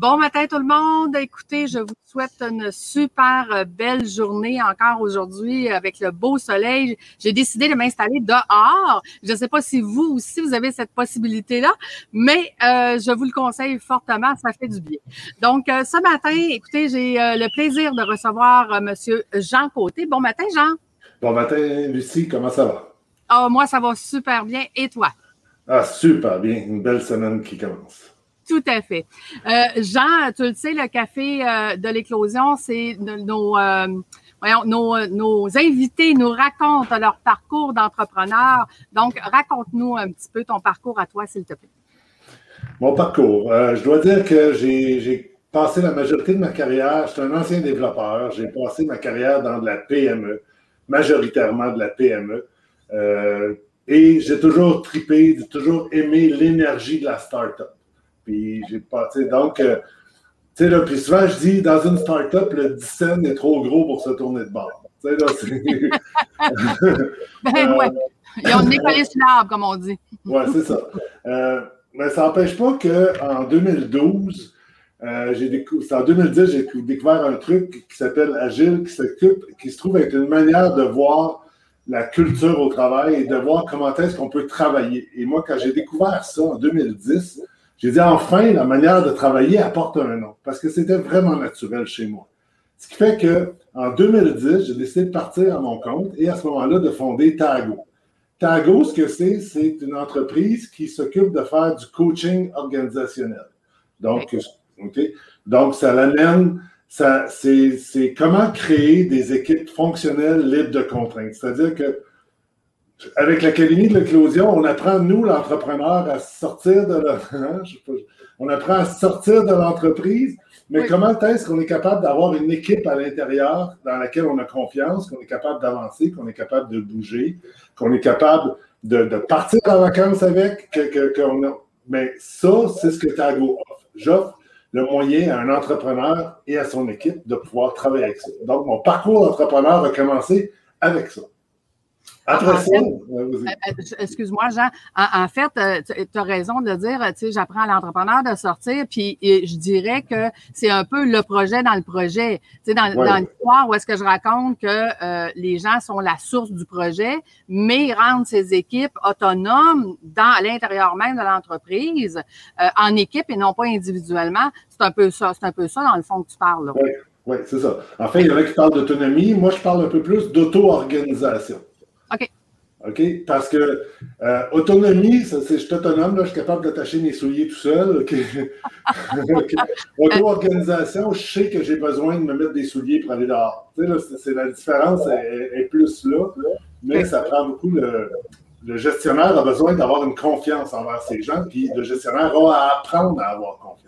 Bon matin tout le monde. Écoutez, je vous souhaite une super belle journée encore aujourd'hui avec le beau soleil. J'ai décidé de m'installer dehors. Je ne sais pas si vous aussi vous avez cette possibilité-là, mais euh, je vous le conseille fortement. Ça fait du bien. Donc, euh, ce matin, écoutez, j'ai euh, le plaisir de recevoir Monsieur Jean Côté. Bon matin, Jean. Bon matin, Lucie. Comment ça va? Oh, moi, ça va super bien. Et toi? Ah, super bien. Une belle semaine qui commence. Tout à fait. Euh, Jean, tu le sais, le café euh, de l'éclosion, c'est nos, euh, nos, invités nous racontent leur parcours d'entrepreneur. Donc, raconte-nous un petit peu ton parcours à toi, s'il te plaît. Mon parcours. je dois dire que j'ai passé la majorité de ma carrière, je suis un ancien développeur, j'ai passé ma carrière dans de la PME, majoritairement de la PME. et j'ai toujours tripé, toujours aimé l'énergie de la start-up. Puis j'ai pas, donc, euh, tu sais, là, puis souvent je dis, dans une start-up, le dissent est trop gros pour se tourner de bord. Tu sais, là, c'est. ben ouais. Ils ont décollé sur l'arbre, comme on dit. ouais, c'est ça. Euh, mais ça n'empêche pas qu'en 2012, euh, j'ai en 2010, j'ai découvert un truc qui s'appelle Agile, qui s'occupe, qui se trouve être une manière de voir la culture au travail et de voir comment est-ce qu'on peut travailler. Et moi, quand j'ai découvert ça en 2010, j'ai dit enfin, la manière de travailler apporte un nom, parce que c'était vraiment naturel chez moi. Ce qui fait que en 2010, j'ai décidé de partir à mon compte et à ce moment-là de fonder Tago. Tago, ce que c'est, c'est une entreprise qui s'occupe de faire du coaching organisationnel. Donc, Donc ça l'amène, ça, c'est comment créer des équipes fonctionnelles libres de contraintes. C'est-à-dire que avec l'Académie de l'éclosion, on apprend, nous, l'entrepreneur, à sortir de hein, on apprend à sortir de l'entreprise, mais comment est-ce qu'on est capable d'avoir une équipe à l'intérieur dans laquelle on a confiance, qu'on est capable d'avancer, qu'on est capable de bouger, qu'on est capable de, partir en vacances avec, que, mais ça, c'est ce que Tago offre. J'offre le moyen à un entrepreneur et à son équipe de pouvoir travailler avec ça. Donc, mon parcours d'entrepreneur a commencé avec ça. Après ça, euh, euh, excuse-moi, Jean. En, fait, euh, tu as raison de dire, tu sais, j'apprends à l'entrepreneur de sortir, puis je dirais que c'est un peu le projet dans le projet. Tu sais, dans, l'histoire où est-ce que je raconte que les gens sont la source du projet, mais ils rendent ces équipes autonomes dans à l'intérieur même de l'entreprise, en équipe et non pas individuellement. C'est un peu ça, c'est un peu ça dans le fond que tu parles. Oui, ouais, c'est ça. En fait, il y en a qui parlent d'autonomie. Moi, je parle un peu plus d'auto-organisation. OK. OK? Parce que euh, autonomie, c'est, je suis autonome, là, je suis capable d'attacher mes souliers tout seul. OK? Auto-organisation, je sais que j'ai besoin de me mettre des souliers pour aller dehors. Tu sais, là, c'est, la différence est, plus là, mais ça prend beaucoup le. Le gestionnaire a besoin d'avoir une confiance envers ses gens, puis le gestionnaire a à apprendre à avoir confiance.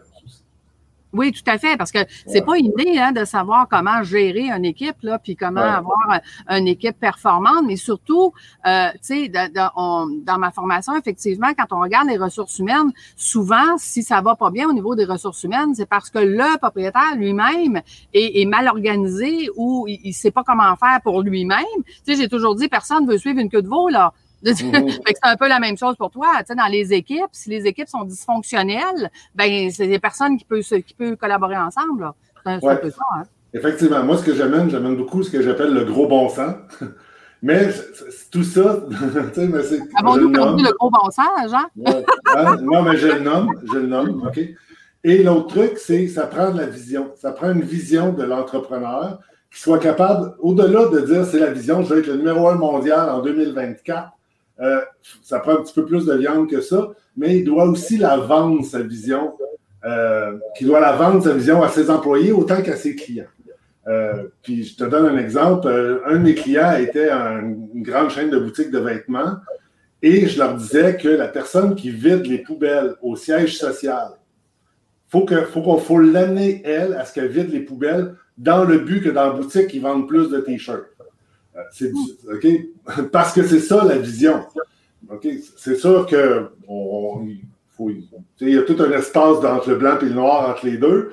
Oui, tout à fait, parce que c'est pas idée hein, de savoir comment gérer une équipe, là, puis comment avoir une équipe performante, mais surtout, euh, tu sais, dans ma formation, effectivement, quand on regarde les ressources humaines, souvent, si ça va pas bien au niveau des ressources humaines, c'est parce que le propriétaire lui-même est, mal organisé ou il, ne sait pas comment faire pour lui-même. Tu sais, j'ai toujours dit, personne veut suivre une queue de veau, là. Mhm. c'est un peu la même chose pour toi. Tu sais, dans les équipes, si les équipes sont dysfonctionnelles, ben c'est des personnes qui peuvent, qui peuvent collaborer ensemble. C'est un, peu ça. Hein? Effectivement. Moi, ce que j'amène, j'amène beaucoup ce que j'appelle le gros bon sens. Mais tout ça, tu sais, mais c'est. Avons-nous perdu le gros bon sens, Jean? Hein? Non, mais je le nomme, je le nomme, OK? Et l'autre truc, c'est ça prend de la vision. Ça prend une vision de l'entrepreneur qui soit capable, au-delà de dire c'est la vision, je vais être le numéro un mondial en 2024, euh, ça prend un petit peu plus de viande que ça, mais il doit aussi la vendre, sa vision, euh, qu'il doit la vendre, sa vision, à ses employés autant qu'à ses clients. Euh, puis je te donne un exemple. Un de mes clients était une grande chaîne de boutiques de vêtements et je leur disais que la personne qui vide les poubelles au siège social, faut que, faut qu'on faut l'amener, elle, à ce qu'elle vide les poubelles dans le but que dans la boutique, ils vendent plus de t-shirts. C'est OK? Parce que c'est ça la vision. C'est sûr que il y a tout un espace entre le blanc et le noir entre les deux.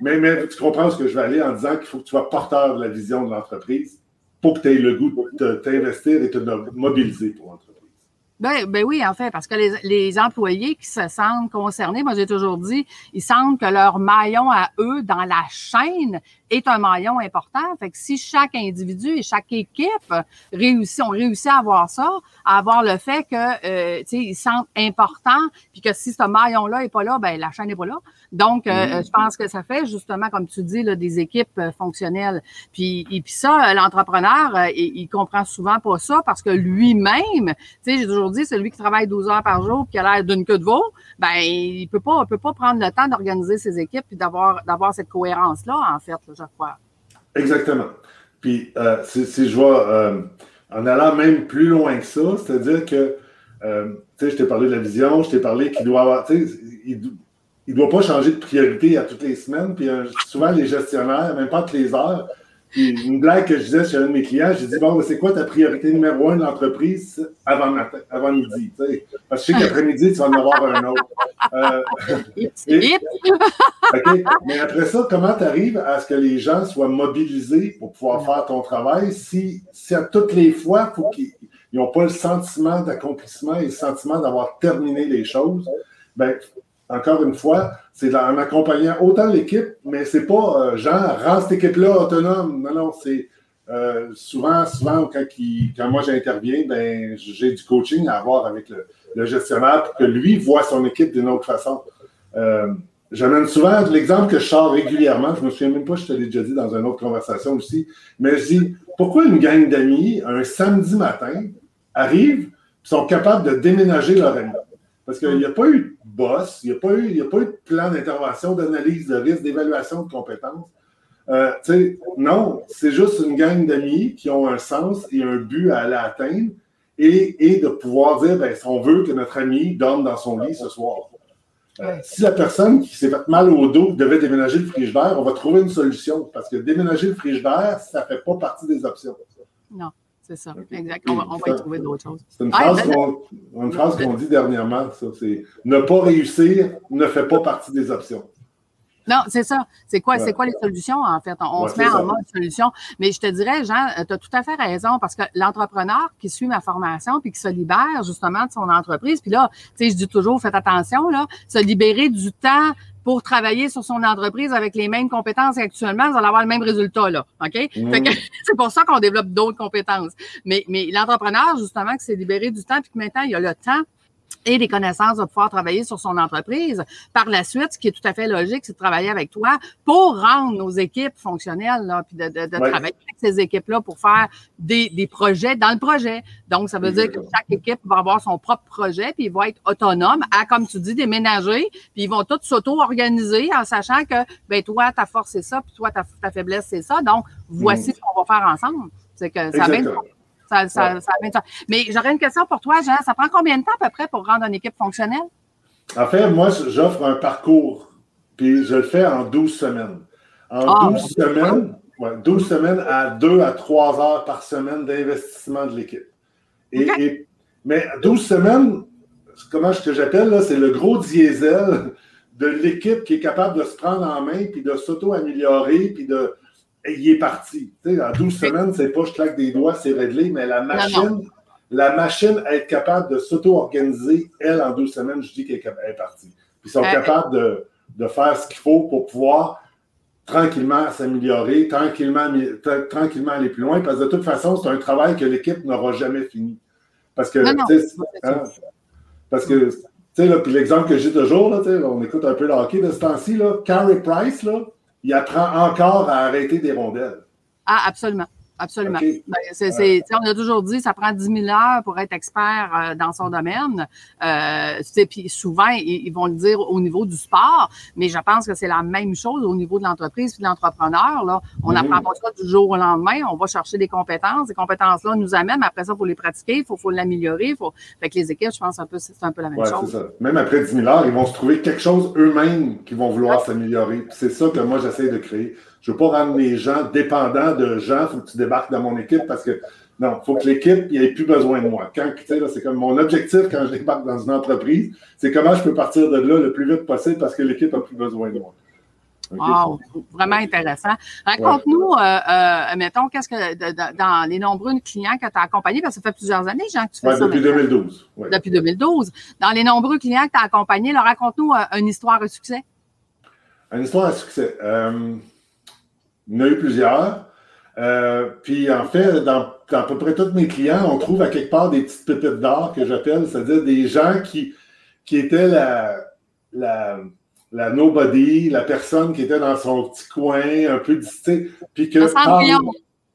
Mais, tu comprends ce que je vais aller en disant qu'il faut que tu sois porteur de la vision de l'entreprise pour que tu aies le goût de t'investir et te mobiliser pour l'entreprise. Ben, ben oui, en fait, parce que les employés qui se sentent concernés, moi j'ai toujours dit, ils sentent que leur maillon à eux dans la chaîne est un maillon important. Fait que si chaque individu et chaque équipe réussit, ont réussi à avoir ça, à avoir le fait que, euh, tu sais, ils sentent importants, puis que si ce maillon-là est pas là, ben la chaîne n'est pas là. Donc, euh, mm-hmm. je pense que ça fait justement, comme tu dis, là, des équipes euh, fonctionnelles. Puis, et puis ça, l'entrepreneur, il, il, comprend souvent pas ça parce que lui-même, tu sais, j'ai toujours dit, celui qui travaille 12 heures par jour puis qui a l'air d'une queue de veau, ben il peut pas, peut pas prendre le temps d'organiser ses équipes puis d'avoir, d'avoir cette cohérence-là, en fait. Là, Exactement. Puis, euh, si, je vois, euh, en allant même plus loin que ça, c'est-à-dire que, euh, tu sais, je t'ai parlé de la vision, je t'ai parlé qu'il doit avoir, tu sais, il ne doit pas changer de priorité à toutes les semaines. Puis, souvent, les gestionnaires, même pas toutes les heures, une blague que je disais chez un de mes clients, j'ai dit Bon, c'est quoi ta priorité numéro un de l'entreprise avant, matin, avant midi Parce que je sais qu'après-midi, tu vas en avoir un autre. Euh, Mais après ça, comment tu arrives à ce que les gens soient mobilisés pour pouvoir faire ton travail si, si à toutes les fois, faut qu'ils n'ont pas le sentiment d'accomplissement et le sentiment d'avoir terminé les choses? Ben, encore une fois, c'est en accompagnant autant l'équipe, mais c'est pas euh, genre rends cette équipe-là autonome. Non, non, c'est euh, souvent, souvent quand, moi j'interviens, ben, j'ai du coaching à avoir avec le, gestionnaire pour que lui voit son équipe d'une autre façon. Euh, J'amène souvent l'exemple que je sors régulièrement, je me souviens même pas, je te l'ai déjà dit dans une autre conversation aussi, mais je dis pourquoi une gang d'amis, un samedi matin, arrivent sont capables de déménager leur ami? Parce qu'il n'y a pas eu boss, il n'y a, pas eu, a pas eu de plan d'intervention, d'analyse de risque, d'évaluation de compétences. Euh, non, c'est juste une gang d'amis qui ont un sens et un but à aller atteindre et, de pouvoir dire, ben, si on veut que notre ami dorme dans son lit ce soir. Euh, si la personne qui s'est fait mal au dos devait déménager le frigidaire, on va trouver une solution parce que déménager le frigidaire, ça ne fait pas partie des options. Non. C'est ça, exactement. On va, y trouver d'autres choses. C'est une phrase qu'on dit dernièrement, ça. C'est ne pas réussir ne fait pas partie des options. Non, c'est ça. C'est quoi, c'est quoi les solutions, en fait? On, se met en mode solution. Mais je te dirais, Jean, tu as tout à fait raison, parce que l'entrepreneur qui suit ma formation puis qui se libère justement de son entreprise, puis là, tu sais, je dis toujours, faites attention, là, se libérer du temps pour travailler sur son entreprise avec les mêmes compétences actuellement, vous allez avoir le même résultat, là. OK? C'est pour ça qu'on développe d'autres compétences. Mais, mais l'entrepreneur, justement, qui s'est libéré du temps, puis que maintenant, il a le temps et des connaissances de pouvoir travailler sur son entreprise. Par la suite, ce qui est tout à fait logique, c'est de travailler avec toi pour rendre nos équipes fonctionnelles, là, puis de, de, de travailler avec ces équipes-là pour faire des, des, projets dans le projet. Donc, ça veut dire que chaque équipe va avoir son propre projet, puis ils vont être autonomes à, comme tu dis, déménager, puis ils vont tous s'auto-organiser en sachant que, ben toi, ta force, c'est ça, puis toi, ta, ta faiblesse, c'est ça. Donc, voici mm. ce qu'on va faire ensemble. C'est que ça va mais j'aurais une question pour toi, Jean. Ça prend combien de temps à peu près pour rendre une équipe fonctionnelle? En fait, moi, j'offre un parcours, puis je le fais en 12 semaines. En 12 ah, semaines, 12 semaines à 2 à 3 heures par semaine d'investissement de l'équipe. Et, mais 12 semaines, comment ce que j'appelle, c'est le gros diesel de l'équipe qui est capable de se prendre en main, puis de s'auto-améliorer, puis de, il est parti. Tu sais, en 12 semaines, c'est pas je claque des doigts, c'est réglé, mais la machine, la machine être capable de s'auto-organiser, elle, en 12 semaines, je dis qu'elle est partie. Puis ils sont capables de, de, faire ce qu'il faut pour pouvoir tranquillement s'améliorer, tranquillement, tranquillement aller plus loin, parce que de toute façon, c'est un travail que l'équipe n'aura jamais fini. Parce que, hein, parce que, tu sais, puis l'exemple que j'ai toujours, là, on écoute un peu le hockey de ce temps-ci, là, Carey Price, là, il apprend encore à arrêter des rondelles. Ah, absolument. Absolument. Ben, on a toujours dit ça prend 10 000 heures pour être expert euh, dans son domaine. Euh, puis souvent, ils, vont le dire au niveau du sport, mais je pense que c'est la même chose au niveau de l'entreprise et de l'entrepreneur. Là. On n'apprend mhm. pas ça du jour au lendemain. On va chercher des compétences. Ces compétences-là nous amènent. Après ça, il faut les pratiquer, il faut, faut l'améliorer. Faut... Fait que les équipes, je pense un peu, c'est un peu la même chose. Ça. Même après 10 000 heures, ils vont se trouver quelque chose eux-mêmes qui vont vouloir s'améliorer. C'est ça que moi, j'essaie de créer. Je ne veux pas rendre les gens dépendants de gens. Il faut que tu débarques dans mon équipe parce que non, il faut que l'équipe n'ait plus besoin de moi. Quand, c'est comme mon objectif quand je débarque dans une entreprise, c'est comment je peux partir de là le plus vite possible parce que l'équipe n'a plus besoin de moi. Wow, vraiment intéressant. Raconte-nous, euh, euh, mettons, qu'est-ce que dans les nombreux clients que tu as accompagnés, parce que ça fait plusieurs années, Jean, que tu fais ça. Depuis 2012. Depuis 2012. Dans les nombreux clients que tu as accompagnés, raconte-nous euh, une histoire de succès. Une histoire de succès. Il y en a eu plusieurs. puis en fait, dans, à peu près tous mes clients, on trouve à quelque part des petites pépites d'or que j'appelle, c'est-à-dire des gens qui, qui étaient la, la la nobody, la personne qui était dans son petit coin, un peu distrait, puis que... Cendrillon.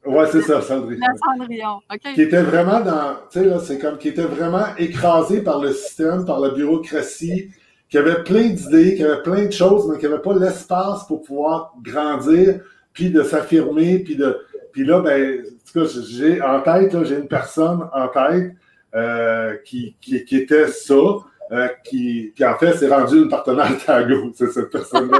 Ouais, c'est ça, Cendrillon. La Cendrillon, OK. Qui était vraiment dans, tu sais, là, c'est comme, qui était vraiment écrasé par le système, par la bureaucratie, qui avait plein d'idées, qui avait plein de choses, mais qui n'avait pas l'espace pour pouvoir grandir, puis de s'affirmer, puis de... Puis là, ben, en tout cas, j'ai en tête, j'ai une personne en tête euh, qui, qui, qui était ça, euh, qui, qui, en fait s'est rendu une partenaire Tago, c'est cette personne-là.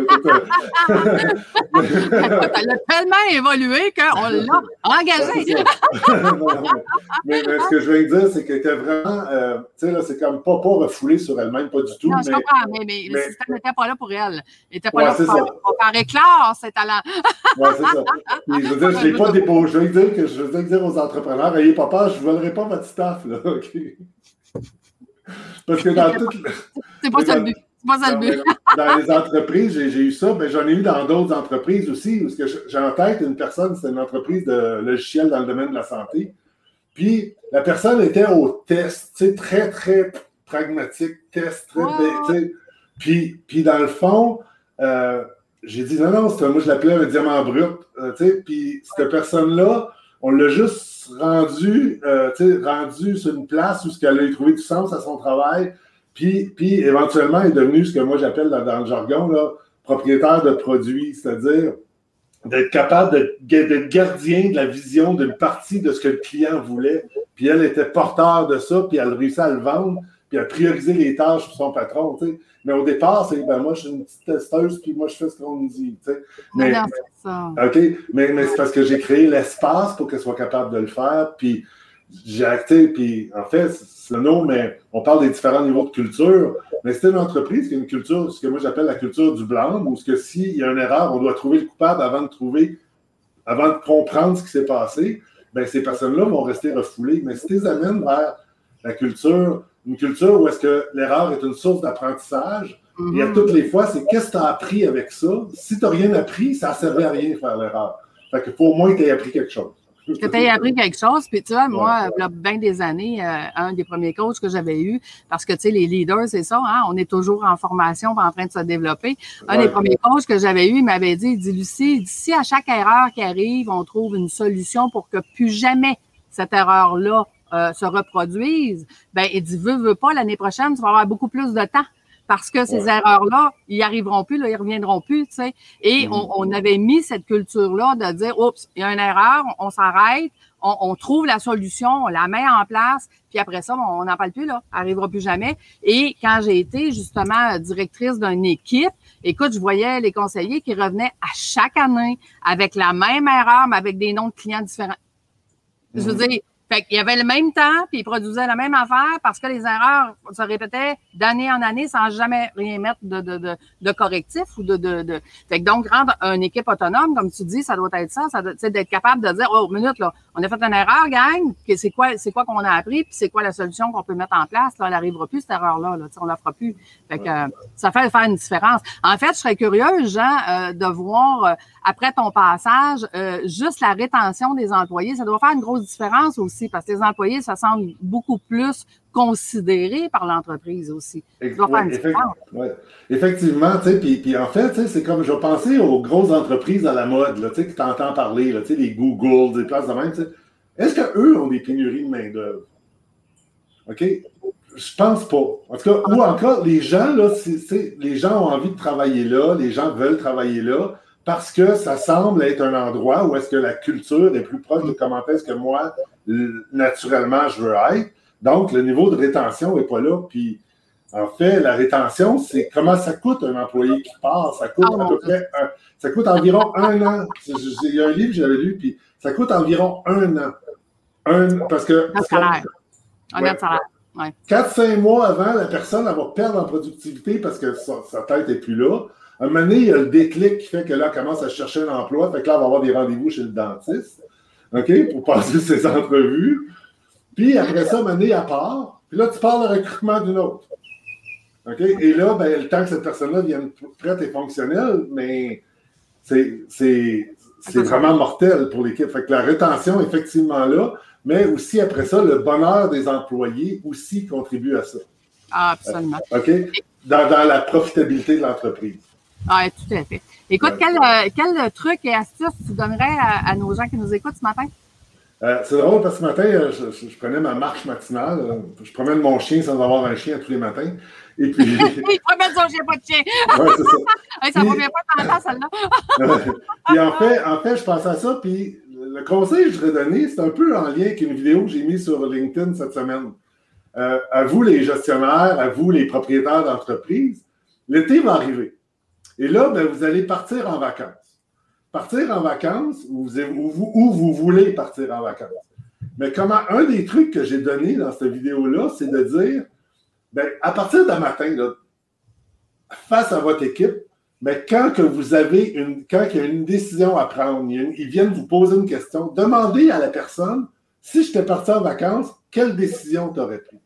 Elle a tellement évolué qu'on l'a engagée. mais, mais, ce que je veux dire, c'est qu'elle était vraiment, euh, tu sais, là, c'est comme pas, pas refoulée sur elle-même, pas du tout. Non, je comprends, mais, mais, le système n'était pas là pour elle. Il n'était pas là pour, pour faire éclore ses talents. oui, c'est ça. je veux dire, je n'ai pas déposé. Je veux dire que je veux dire aux entrepreneurs, ayez pas peur, je ne volerai pas votre staff, là, OK? Parce que dans toutes. C'est pas ça le but. Pas ça le but. Dans, les entreprises, j'ai eu ça, mais j'en ai eu dans d'autres entreprises aussi, parce que j'ai en tête une personne, c'est une entreprise de logiciel dans le domaine de la santé. Puis la personne était au test, tu sais, très, très pragmatique, test, très. Puis, puis dans le fond, euh, j'ai dit non, non, moi je l'appelais un diamant brut. Euh, puis cette personne-là, on l'a juste rendu, euh, rendu sur une place où ce qu'elle a trouvé du sens à son travail, puis, puis éventuellement est devenu ce que moi j'appelle dans, le jargon là, propriétaire de produits, c'est-à-dire d'être capable d'être gardien de la vision d'une partie de ce que le client voulait. Puis elle était porteur de ça, puis elle réussit à le vendre, puis à prioriser les tâches pour son patron. Mais au départ, c'est ben moi, je suis une petite testeuse, puis moi, je fais ce qu'on me dit. sais. Mais, ça. OK, mais, mais c'est parce que j'ai créé l'espace pour qu'elle soit capable de le faire, puis j'ai acté, puis en fait, c'est nom, mais on parle des différents niveaux de culture, mais c'est une entreprise qui a une culture, ce que moi j'appelle la culture du blanc, où ce que s'il y a une erreur, on doit trouver le coupable avant de trouver, avant de comprendre ce qui s'est passé, bien, ces personnes-là vont rester refoulées. Mais si tu les amènes vers la culture une culture où est-ce que l'erreur est une source d'apprentissage. Et à toutes les fois, c'est qu'est-ce que tu as appris avec ça? Si tu n'as rien appris, ça ne servait à rien de faire l'erreur. Fait qu'il faut au moins que tu aies appris quelque chose. Que tu aies appris quelque chose. Puis tu vois, moi, il y a bien des années, euh, un des premiers coachs que j'avais eu, parce que tu sais, les leaders, c'est ça, hein, on est toujours en formation, en train de se développer. Un des premiers coachs que j'avais eu, il m'avait dit, il dit, Lucie, si à chaque erreur qui arrive, on trouve une solution pour que plus jamais cette erreur-là euh, se reproduisent, ben, il dit, veut, veut pas, l'année prochaine, tu vas avoir beaucoup plus de temps parce que ces erreurs-là, ils arriveront plus, là, ils reviendront plus, tu sais. Et mm-hmm. on, avait mis cette culture-là de dire, oups, il y a une erreur, on, s'arrête, on, trouve la solution, on la met en place, puis après ça, on n'en parle plus, là, arrivera plus jamais. Et quand j'ai été justement directrice d'une équipe, écoute, je voyais les conseillers qui revenaient à chaque année avec la même erreur, mais avec des noms de clients différents. Je veux mm-hmm. dire, fait qu'il y avait le même temps, puis il produisait la même affaire parce que les erreurs se répétaient d'année en année sans jamais rien mettre de, de, de, de correctif ou de, de, de, Fait que donc, rendre une équipe autonome, comme tu dis, ça doit être ça, ça doit d'être capable de dire, oh, minute, là, on a fait une erreur, gang, c'est quoi, c'est quoi qu'on a appris, puis c'est quoi la solution qu'on peut mettre en place, là, elle n'arrivera plus, cette erreur-là, là, on la fera plus. Fait que euh, ça fait faire une différence. En fait, je serais curieuse, Jean, euh, de voir, euh, après ton passage, juste la rétention des employés, ça doit faire une grosse différence aussi parce que les employés ça semble beaucoup plus considérés par l'entreprise aussi. Effectivement, tu sais, puis, en fait, c'est comme je vais penser aux grosses entreprises à la mode, là, tu sais, que tu entends parler, là, tu sais, les Google, des places de même, Est-ce qu'eux ont des pénuries de main-d'œuvre? OK? Je pense pas. En tout cas, ou encore, les gens, là, les gens ont envie de travailler là, les gens veulent travailler là, parce que ça semble être un endroit où est-ce que la culture est plus proche de comment est-ce que moi, naturellement, je veux être. Donc, le niveau de rétention n'est pas là. Puis, en fait, la rétention, c'est comment ça coûte un employé qui part. Ça coûte à peu près ça coûte environ un an. Il y a un livre que j'avais lu, puis ça coûte environ un an. Un, parce que. Salaire. Salaire. 4-5 mois avant, la personne va perdre en productivité parce que sa, tête n'est plus là. un moment donné, il y a le déclic qui fait que là, elle commence à chercher un emploi. Fait que là, elle va avoir des rendez-vous chez le dentiste, OK, pour passer ses entrevues. Puis après ça, donné, elle part. Puis là, tu parles de recrutement d'une autre. OK? Et là, ben, le temps que cette personne-là vienne prête et fonctionnelle, mais c'est vraiment mortel pour l'équipe. Fait que la rétention, effectivement, là, mais aussi après ça, le bonheur des employés aussi contribue à ça. Ah, absolument. OK? Dans, la profitabilité de l'entreprise. Ah, tout à fait. Écoute, quel, euh, quel, truc et astuce tu donnerais à, nos gens qui nous écoutent ce matin? Euh, c'est drôle parce que ce matin, euh, je, prenais ma marche matinale. Je promène mon chien sans avoir un chien tous les matins. Et puis. Il promène son chien, pas de chien. Ouais, c'est ça. ça revient pas dans le temps, celle-là. puis en fait, en fait, je pensais à ça, puis le conseil que je voudrais donner, c'est un peu en lien avec une vidéo que j'ai mise sur LinkedIn cette semaine. Euh, à vous, les gestionnaires, à vous, les propriétaires d'entreprise, l'été va arriver. Et là, ben, vous allez partir en vacances. Partir en vacances où vous, où vous voulez partir en vacances. Mais comment un des trucs que j'ai donné dans cette vidéo-là, c'est de dire, ben, à partir d'un matin, face à votre équipe, mais quand que vous avez une, quand il y a une décision à prendre, ils viennent vous poser une question, demandez à la personne, si je t'ai parti en vacances, quelle décision tu aurais prise?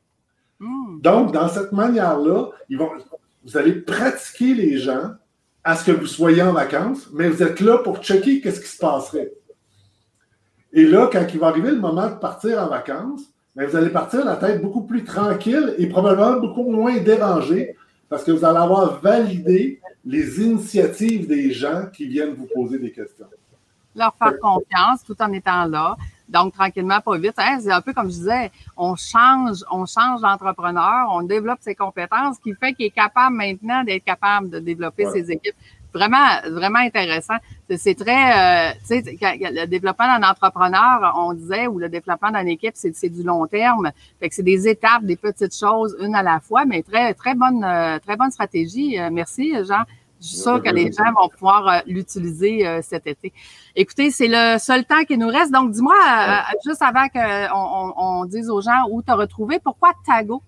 Hmm. Donc, dans cette manière-là, vous allez pratiquer les gens à ce que vous soyez en vacances, mais vous êtes là pour checker qu'est-ce qui se passerait. Et là, quand il va arriver le moment de partir en vacances, mais vous allez partir la tête beaucoup plus tranquille et probablement beaucoup moins dérangé parce que vous allez avoir validé les initiatives des gens qui viennent vous poser des questions. Leur faire confiance tout en étant là. Donc, tranquillement, pas vite. Hein, c'est un peu comme je disais, on change, on change d'entrepreneur, on développe ses compétences, ce qui fait qu'il est capable maintenant d'être capable de développer ses équipes vraiment, vraiment intéressant. C'est très, euh, tu sais, le développement d'un entrepreneur, on disait, ou le développement d'une équipe, c'est du long terme. Fait que c'est des étapes, des petites choses, une à la fois, mais très, très bonne, euh, très bonne stratégie. Euh, merci, Jean. Je suis sûre que les gens vont pouvoir l'utiliser cet été. Écoutez, c'est le seul temps qui nous reste. Donc, dis-moi, juste avant qu'on on, dise aux gens où te retrouver, pourquoi Tago?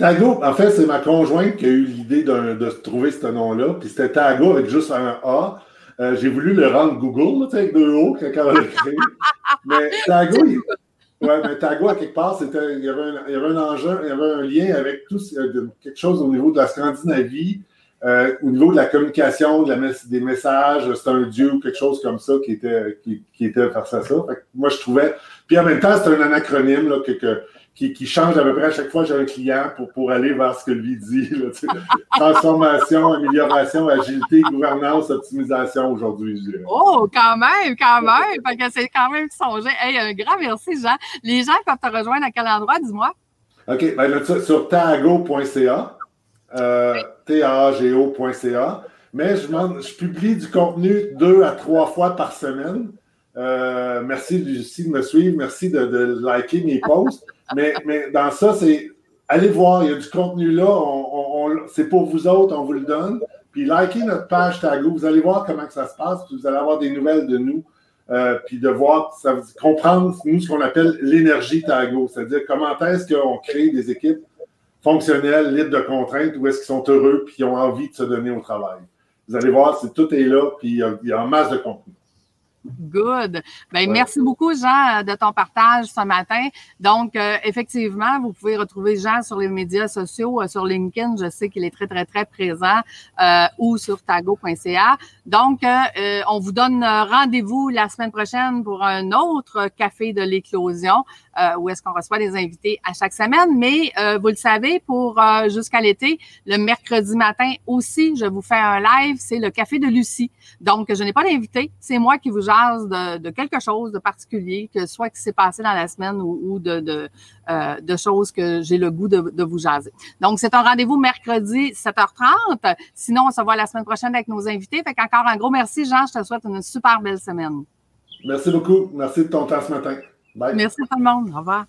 Tago, en fait, c'est ma conjointe qui a eu l'idée de, trouver ce nom-là. Puis c'était Tago avec juste un A. Euh, j'ai voulu le rendre Google, sais, avec deux O, quand elle l'a créé. mais Tago, ouais, mais Tago, à quelque part, c'était, il, y avait un, il y avait un enjeu, il y avait un lien avec tout, quelque chose au niveau de la Scandinavie, euh, au niveau de la communication, de la, des messages, c'était un dieu ou quelque chose comme ça qui était, qui, qui était face à ça. moi, je trouvais. Puis en même temps, c'est un anacronyme là, que, que qui, change à peu près à chaque fois que j'ai un client pour, pour aller vers ce que lui dit. Transformation, amélioration, agilité, gouvernance, optimisation aujourd'hui. Oh, quand même, quand même. Fait que c'est quand même songé. Hey, un grand merci, Jean. Les gens peuvent te rejoindre à quel endroit, dis-moi? OK. Ben, sur tago.ca, euh, T-A-G-O.ca. Mais je, publie du contenu deux à trois fois par semaine. Euh, merci de me suivre. Merci de, liker mes posts mais, dans ça, c'est allez voir, il y a du contenu là, c'est pour vous autres, on vous le donne. Puis likez notre page Tago, vous allez voir comment que ça se passe, puis vous allez avoir des nouvelles de nous, euh, puis de voir, ça, comprendre, nous, ce qu'on appelle l'énergie Tago, c'est-à-dire comment est-ce qu'on crée des équipes fonctionnelles, libres de contraintes, où est-ce qu'ils sont heureux, puis ont envie de se donner au travail. Vous allez voir, tout est là, puis il y a, il y a en masse de contenu. Good. Ben, Merci beaucoup, Jean, de ton partage ce matin. Donc, euh, effectivement, vous pouvez retrouver Jean sur les médias sociaux, euh, sur LinkedIn, je sais qu'il est très, très, très présent, euh, ou sur tago.ca. Donc, on vous donne rendez-vous la semaine prochaine pour un autre café de l'éclosion, où est-ce qu'on reçoit des invités à chaque semaine. Mais vous le savez, pour jusqu'à l'été, le mercredi matin aussi, je vous fais un live, c'est le café de Lucie. Donc, je n'ai pas d'invité, c'est moi qui vous de, quelque chose de particulier, que soit qui s'est passé dans la semaine ou, de, euh, de, choses que j'ai le goût de, vous jaser. Donc, c'est un rendez-vous mercredi 7h30. Sinon, on se voit la semaine prochaine avec nos invités. Fait qu'encore un gros merci, Jean. Je te souhaite une super belle semaine. Merci beaucoup. Merci de ton temps ce matin. Bye. Merci tout. Au revoir.